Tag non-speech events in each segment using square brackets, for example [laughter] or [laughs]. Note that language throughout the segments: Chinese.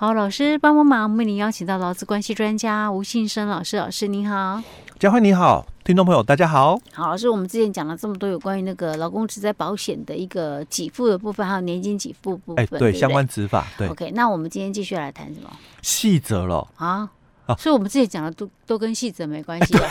好，老师帮帮忙，为您邀请到劳资关系专家吴信生老师，老师您好，佳慧你好，听众朋友大家好。好，老师，我们之前讲了这么多有关于那个劳工职灾保险的一个给付的部分，还有年金给付部分，哎，对，相关执法，对。OK，那我们今天继续来谈什么？细则了啊啊！所以我们之前讲的都都跟细则没关系啊。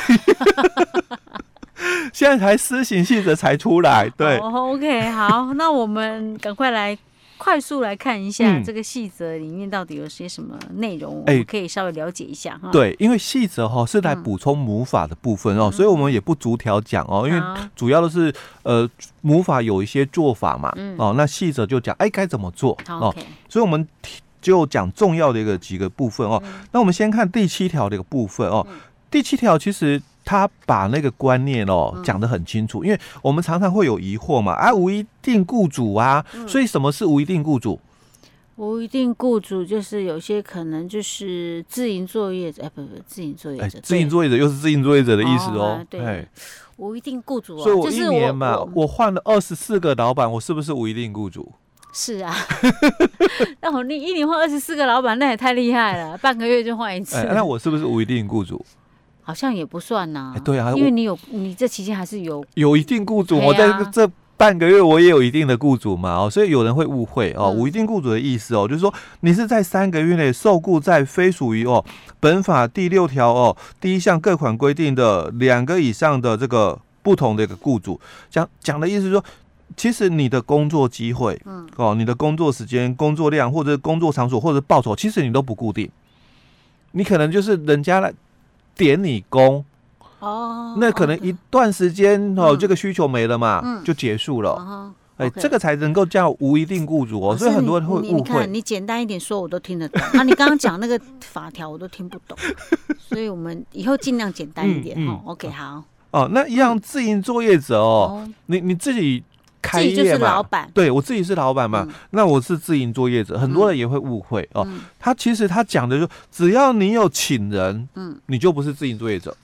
[laughs] 现在才施行细则才出来，对。Oh, OK，好，那我们赶快来。快速来看一下这个细则里面到底有些什么内容，我们可以稍微了解一下哈。对，因为细则哈是来补充母法的部分哦，所以我们也不逐条讲哦，因为主要的是呃母法有一些做法嘛，哦，那细则就讲哎该怎么做哦，所以我们就讲重要的一个几个部分哦。那我们先看第七条的一个部分哦，第七条其实。他把那个观念哦讲得很清楚，因为我们常常会有疑惑嘛，啊，无一定雇主啊，所以什么是无一定雇主？无一定雇主就是有些可能就是自营作业者，哎，不不，自营作业者，哎，自营作业者又是自营作业者的意思哦。对，无一定雇主，所以我一年嘛，我换了二十四个老板，我是不是无一定雇主？是啊，[laughs] 那我你一年换二十四个老板，那也太厉害了，半个月就换一次，那我是不是无一定雇主？好像也不算呐、欸，对啊，因为你有你这期间还是有有一定雇主，我在这半个月我也有一定的雇主嘛，哦，所以有人会误会哦，无一定雇主的意思哦，就是说你是在三个月内受雇在非属于哦本法第六条哦第一项各款规定的两个以上的这个不同的一个雇主，讲讲的意思是说，其实你的工作机会，嗯，哦，你的工作时间、工作量或者工作场所或者报酬，其实你都不固定，你可能就是人家来。点你工哦，那可能一段时间哦，这个需求没了嘛，就结束了。哎，这个才能够叫无一定雇主哦。所以很多人会误会。你看，你简单一点说，我都听得懂。啊，你刚刚讲那个法条，我都听不懂。[laughs] 所以我们以后尽量简单一点哦。OK，好。哦，那一样自营作业者哦，你你自己。开业嘛，对，我自己是老板嘛，那我是自营作业者，很多人也会误会哦。他其实他讲的就，只要你有请人，嗯，你就不是自营作业者，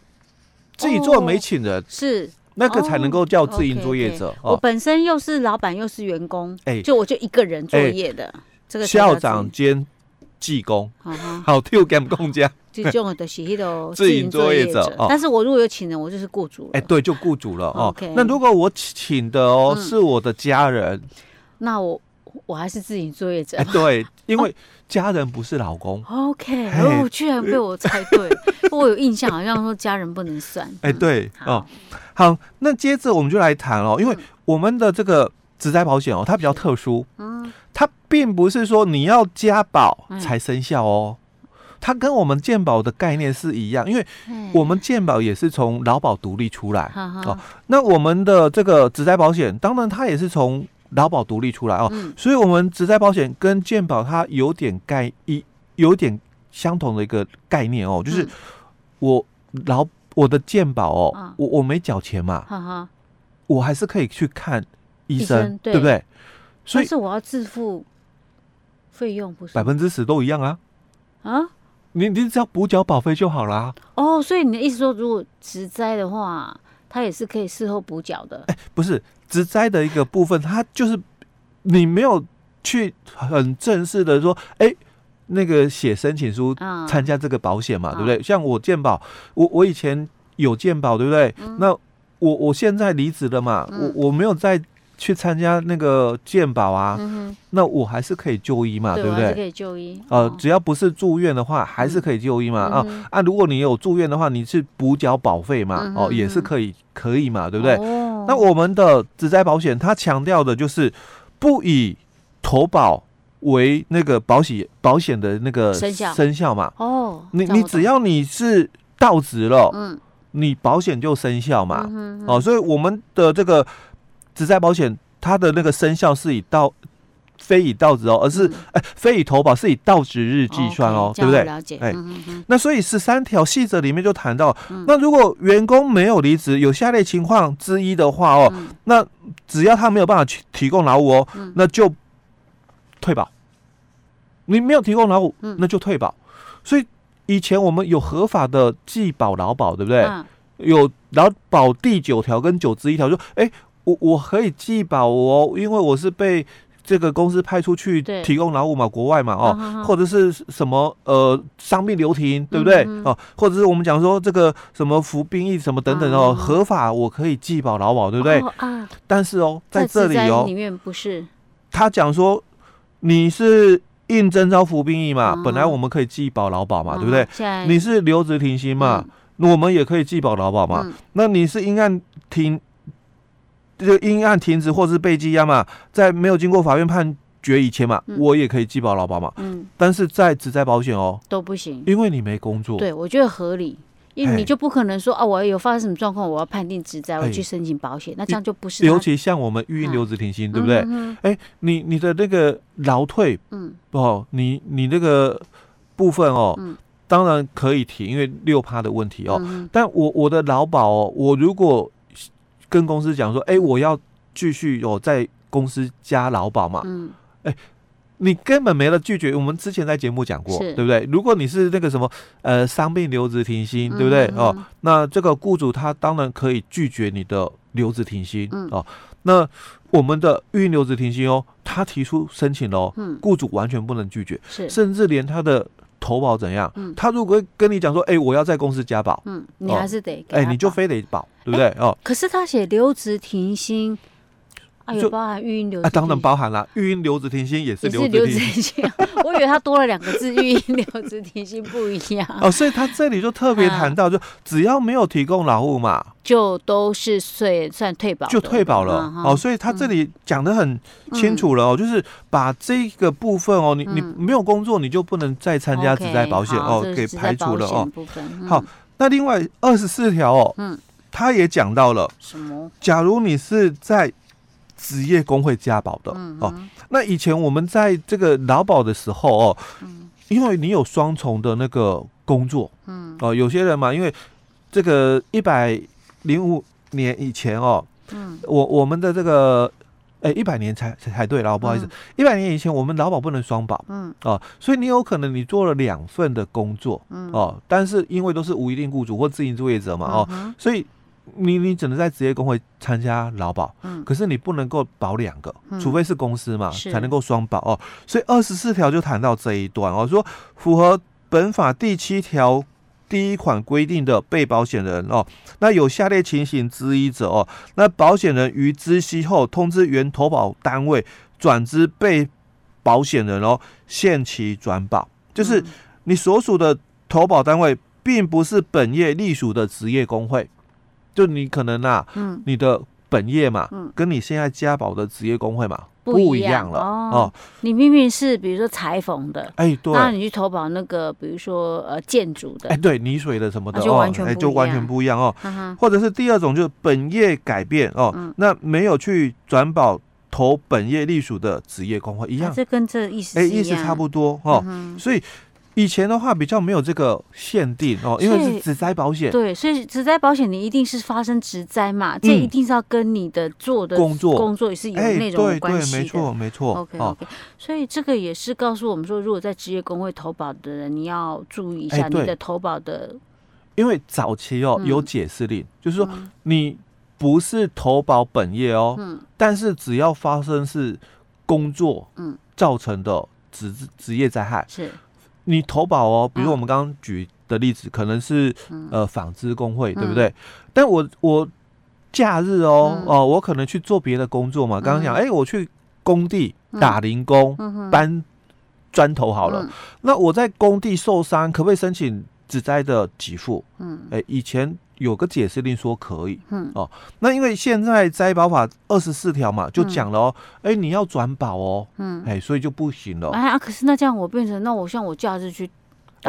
自己做没请人是那个才能够叫自营作业者。我本身又是老板又是员工，哎，就我就一个人作业的，这个校长兼技工，好，跳干工家。最重要的是那个 [laughs] 自营作业者，但是我如果有请人，我就是雇主了。哎，对，就雇主了哦。那如果我请的哦是我的家人，那我我还是自营作业者。哎，对，[laughs] 因为家人不是老公。OK，哦，居然被我猜对，[laughs] 我有印象好像说家人不能算。哎，对，哦，好，那接着我们就来谈哦，因为我们的这个职灾保险哦，它比较特殊，嗯，它并不是说你要加保才生效哦。它跟我们健保的概念是一样，因为我们健保也是从劳保独立出来哦。那我们的这个职灾保险，当然它也是从劳保独立出来哦。所以，我们职灾保险跟健保它有点概一有点相同的一个概念哦，就是我劳我的健保哦，我我没缴钱嘛，我还是可以去看医生，对不对？所以是我要自付费用，不是百分之十都一样啊啊。你你只要补缴保费就好啦。哦，所以你的意思说，如果植栽的话，它也是可以事后补缴的。哎，不是植栽的一个部分，它就是你没有去很正式的说，哎，那个写申请书参加这个保险嘛，对不对？像我健保，我我以前有健保，对不对？那我我现在离职了嘛，我我没有在。去参加那个健保啊，那我还是可以就医嘛，对不对？可以就医。呃，只要不是住院的话，还是可以就医嘛。啊啊，如果你有住院的话，你是补缴保费嘛，哦，也是可以，可以嘛，对不对？哦那我们的职灾保险，它强调的就是不以投保为那个保险保险的那个生效生效嘛。哦，你你只要你是到职了，嗯，你保险就生效嘛。哦，所以我们的这个。职灾保险它的那个生效是以到非以到职哦，而是哎非以投保是以到职日计算哦，对不对？了解。哎，那所以十三条细则里面就谈到，那如果员工没有离职，有下列情况之一的话哦，那只要他没有办法去提供劳务哦，那就退保。你没有提供劳务，那就退保。所以以前我们有合法的既保劳保，对不对？有劳保第九条跟九之一条说，哎。我我可以寄保哦，因为我是被这个公司派出去提供劳务嘛，国外嘛哦，或者是什么呃伤病留停，对不对哦？或者是我们讲说这个什么服兵役什么等等哦，合法我可以寄保劳保，对不对？啊，但是哦，在这里哦，里面不是他讲说你是应征招服兵役嘛，本来我们可以寄保劳保嘛，对不对？你是留职停薪嘛，我们也可以寄保劳保嘛。那你是应该停。就因案停职或是被羁押嘛，在没有经过法院判决以前嘛，嗯、我也可以继保劳保嘛。嗯，但是在职在保险哦都不行，因为你没工作。对，我觉得合理，因为你就不可能说啊，我有发生什么状况，我要判定职灾，我去申请保险，哎、那这样就不是。尤其像我们育婴留职停薪，啊、对不对？哎、你你的那个劳退，嗯，哦，你你那个部分哦，嗯、当然可以提，因为六趴的问题哦。嗯、但我我的劳保哦，我如果跟公司讲说，哎、欸，我要继续有在公司加劳保嘛？嗯，哎、欸，你根本没了拒绝。我们之前在节目讲过，对不对？如果你是那个什么呃伤病留职停薪，对不对？嗯、哦，那这个雇主他当然可以拒绝你的留职停薪。嗯、哦，那我们的预留职停薪哦，他提出申请了雇主完全不能拒绝，是甚至连他的。投保怎样？嗯，他如果跟你讲说，哎，我要在公司加保，嗯，你还是得，哎，你就非得保，对不对？哦，可是他写留职停薪，啊，有包含育婴留职，啊，当然包含了，育婴留职停薪也是留职停薪，[laughs] 我以为他多了两个字，育婴留职停薪不一样。哦，所以他这里就特别谈到，就只要没有提供劳务嘛。就都是算算退保，就退保了。哦，所以他这里讲的很清楚了哦，就是把这个部分哦，你你没有工作，你就不能再参加职灾保险哦，给排除了哦。好，那另外二十四条哦，嗯，他也讲到了什么？假如你是在职业工会加保的。哦，那以前我们在这个劳保的时候哦，因为你有双重的那个工作，嗯，哦，有些人嘛，因为这个一百。零五年以前哦，嗯，我我们的这个，哎，一百年才才对了，不好意思，一百年以前我们劳保不能双保，嗯，哦，所以你有可能你做了两份的工作，嗯，哦，但是因为都是无一定雇主或自营作业者嘛，哦，所以你你只能在职业工会参加劳保，嗯，可是你不能够保两个，除非是公司嘛，才能够双保哦，所以二十四条就谈到这一段哦，说符合本法第七条。第一款规定的被保险人哦，那有下列情形之一者哦，那保险人于知悉后通知原投保单位转之被保险人哦，限期转保，就是你所属的投保单位并不是本业隶属的职业工会，就你可能啊，嗯，你的本业嘛，嗯，跟你现在家宝的职业工会嘛。不一样了哦，你明明是比如说裁缝的，哎，对，那你去投保那个，比如说呃建筑的，哎，对，泥水的什么的，就完全哎，就完全不一样哦。或者是第二种，就是本业改变哦，那没有去转保投本业隶属的职业工会一样，这跟这意思哎意思差不多哦，所以。以前的话比较没有这个限定哦，因为是职灾保险。对，所以职灾保险你一定是发生职灾嘛，这一定是要跟你的做的工作工作也是有内容有关系的。对对，没错没错。OK OK，所以这个也是告诉我们说，如果在职业工会投保的人，你要注意一下你的投保的。因为早期哦有解释令，就是说你不是投保本业哦，嗯，但是只要发生是工作嗯造成的职职业灾害是。你投保哦，比如我们刚刚举的例子，可能是呃纺织工会，对不对？但我我假日哦哦，我可能去做别的工作嘛。刚刚讲，哎，我去工地打零工，搬砖头好了。那我在工地受伤，可不可以申请只灾的给付？嗯，哎，以前有个解释令说可以，嗯哦。那因为现在灾保法二十四条嘛，就讲了哦，哎，你要转保哦，嗯，哎，所以就不行了。哎啊，可是那这样我变成那我像我假日去，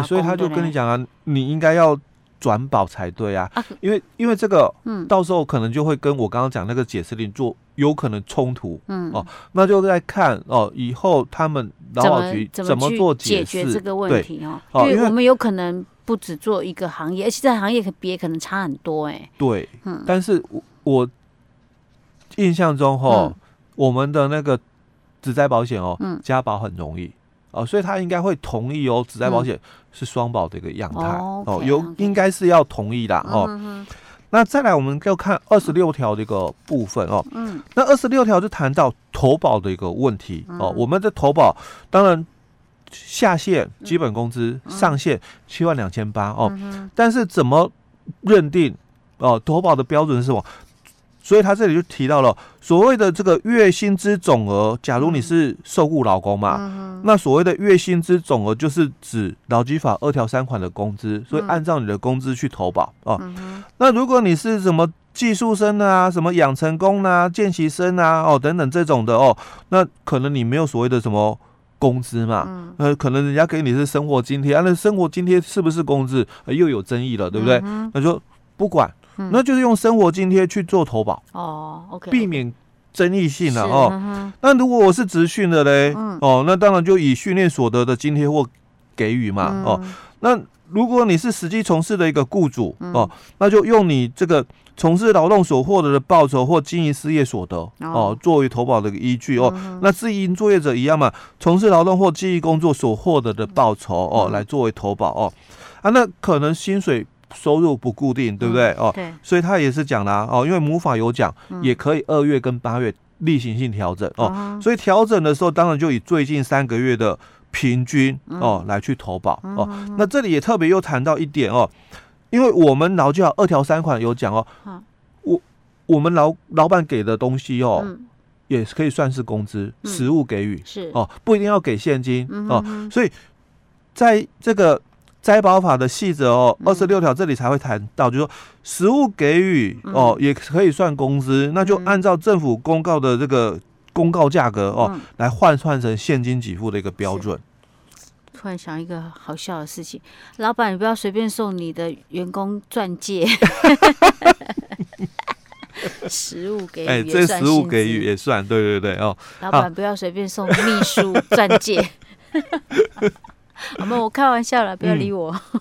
所以他就跟你讲啊，你应该要转保才对啊，因为因为这个，嗯，到时候可能就会跟我刚刚讲那个解释令做有可能冲突，嗯哦，那就在看哦，以后他们劳保局怎么做解决这个问题哦，因为我们有可能。不只做一个行业，而且在行业可别可能差很多哎、欸。对，嗯，但是我我印象中哈，嗯、我们的那个职灾保险哦，嗯，加保很容易哦，所以他应该会同意哦，职灾保险是双保的一个样态、嗯、哦，有 okay. 应该是要同意的哦。那再来，我们就看二十六条的一个部分哦。嗯。那二十六条就谈到投保的一个问题哦。我们的投保当然下限基本工资，上限七万两千八哦。但是怎么认定哦？投保的标准是什么？所以他这里就提到了所谓的这个月薪资总额。假如你是受雇劳工嘛，嗯、那所谓的月薪资总额就是指劳基法二条三款的工资，所以按照你的工资去投保哦。嗯、那如果你是什么技术生啊、什么养成工啊、见习生啊、哦等等这种的哦，那可能你没有所谓的什么工资嘛，嗯、呃，可能人家给你是生活津贴，啊，那生活津贴是不是工资，呃，又有争议了，对不对？嗯、那就不管。那就是用生活津贴去做投保哦，OK，避免争议性了哦。那如果我是职训的嘞，哦，那当然就以训练所得的津贴或给予嘛，哦。那如果你是实际从事的一个雇主哦，那就用你这个从事劳动所获得的报酬或经营事业所得哦，作为投保的依据哦。那自营作业者一样嘛，从事劳动或记忆工作所获得的报酬哦，来作为投保哦。啊，那可能薪水。收入不固定，对不对？哦，对，所以他也是讲啦，哦，因为母法有讲，也可以二月跟八月例行性调整哦，所以调整的时候，当然就以最近三个月的平均哦来去投保哦。那这里也特别又谈到一点哦，因为我们劳教二条三款有讲哦，我我们老老板给的东西哦，也可以算是工资，实物给予是。哦，不一定要给现金哦，所以在这个。灾保法的细则哦，二十六条这里才会谈到，就是说实物给予哦，也可以算工资，那就按照政府公告的这个公告价格哦，来换算成现金给付的一个标准。突然想一个好笑的事情，老板，你不要随便送你的员工钻戒。实物给予，哎，这实物给予也算，对对对哦。老板不要随便送秘书钻戒。[laughs] 我们我开玩笑了，不要理我。嗯、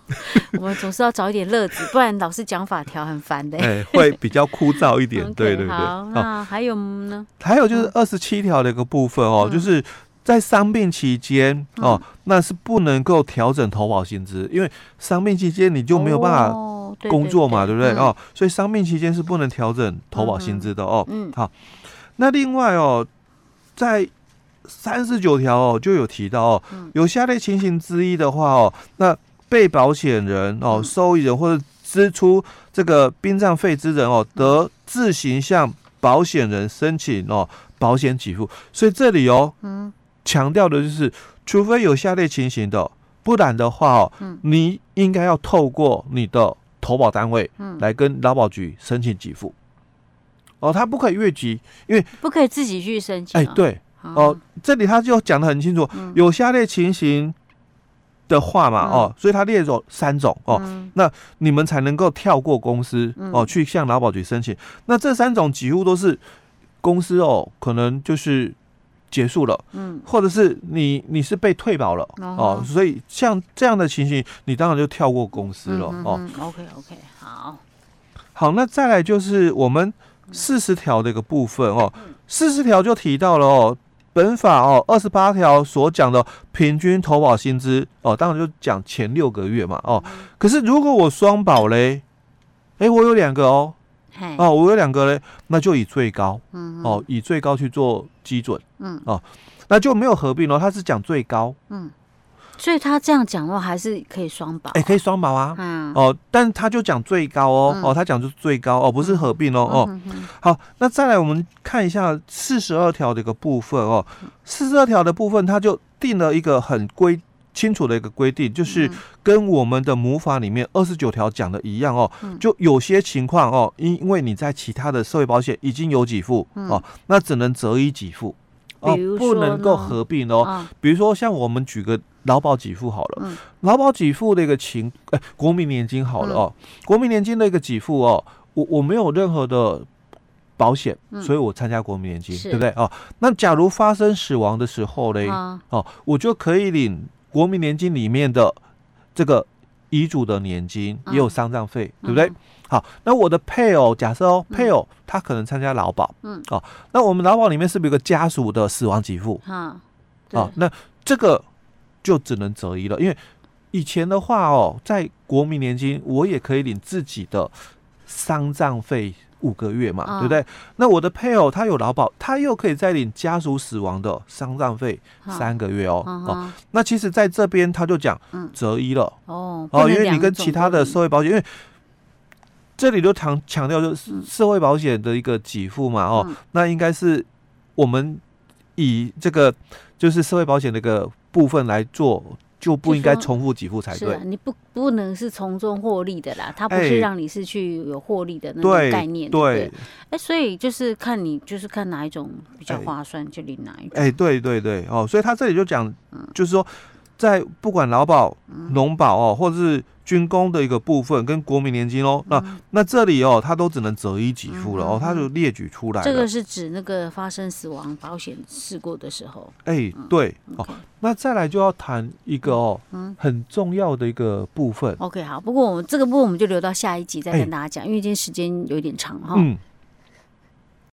[laughs] 我们总是要找一点乐子，不然老是讲法条很烦的。哎，会比较枯燥一点，[laughs] 对对对。好，那还有呢？还有就是二十七条的一个部分哦，嗯、就是在伤病期间哦，嗯、那是不能够调整投保薪资，因为伤病期间你就没有办法工作嘛，对不对？哦，所以伤病期间是不能调整投保薪资的哦。嗯，好。那另外哦，在三十九条哦，就有提到哦，有下列情形之一的话哦，那被保险人哦、受益人或者支出这个殡葬费之人哦，得自行向保险人申请哦保险给付。所以这里哦，嗯，强调的就是，除非有下列情形的，不然的话哦，你应该要透过你的投保单位，来跟劳保局申请给付。哦，他不可以越级，因为不可以自己去申请。哎，对。哦，这里他就讲的很清楚，有下列情形的话嘛，哦，所以他列了三种哦，那你们才能够跳过公司哦，去向劳保局申请。那这三种几乎都是公司哦，可能就是结束了，嗯，或者是你你是被退保了哦，所以像这样的情形，你当然就跳过公司了哦。OK OK，好，好，那再来就是我们四十条的一个部分哦，四十条就提到了哦。本法哦，二十八条所讲的平均投保薪资哦，当然就讲前六个月嘛哦。可是如果我双保嘞，哎、欸，我有两个哦，哦，我有两个嘞，那就以最高，嗯哦，以最高去做基准，嗯，哦，那就没有合并哦，他是讲最高，嗯。所以他这样讲的话，还是可以双保，哎，可以双保啊，嗯，哦，但他就讲最高哦，哦，他讲就是最高哦，不是合并哦，哦，好，那再来我们看一下四十二条的一个部分哦，四十二条的部分，他就定了一个很规清楚的一个规定，就是跟我们的母法里面二十九条讲的一样哦，就有些情况哦，因因为你在其他的社会保险已经有给付哦，那只能择一给付哦，不能够合并哦，比如说像我们举个。劳保给付好了，劳保给付的一个情，哎，国民年金好了哦，国民年金的一个给付哦，我我没有任何的保险，所以我参加国民年金，对不对？哦？那假如发生死亡的时候嘞，哦，我就可以领国民年金里面的这个遗嘱的年金，也有丧葬费，对不对？好，那我的配偶，假设哦，配偶他可能参加劳保，嗯，哦，那我们劳保里面是不是有个家属的死亡给付？啊，哦，那这个。就只能择一了，因为以前的话哦，在国民年金我也可以领自己的丧葬费五个月嘛，嗯、对不对？那我的配偶他有劳保，他又可以再领家属死亡的丧葬费三个月哦。嗯、哦，那其实在这边他就讲择一了。哦哦，因为你跟其他的社会保险，因为这里都强强调就是社会保险的一个给付嘛。哦，嗯、那应该是我们以这个就是社会保险的一个部分来做。就不应该重复给付才对。啊、你不不能是从中获利的啦，它不是让你是去有获利的那种概念。对，哎，所以就是看你就是看哪一种比较划算，就领哪一种。哎，对对对，哦，所以他这里就讲，就是说，在不管劳保、农保哦，或者是。军工的一个部分跟国民年金哦，那那这里哦，它都只能择一给付了哦，它就列举出来。这个是指那个发生死亡保险事故的时候。哎，对哦，那再来就要谈一个哦，很重要的一个部分。OK，好，不过我们这个部分我们就留到下一集再跟大家讲，因为今天时间有点长哈。嗯，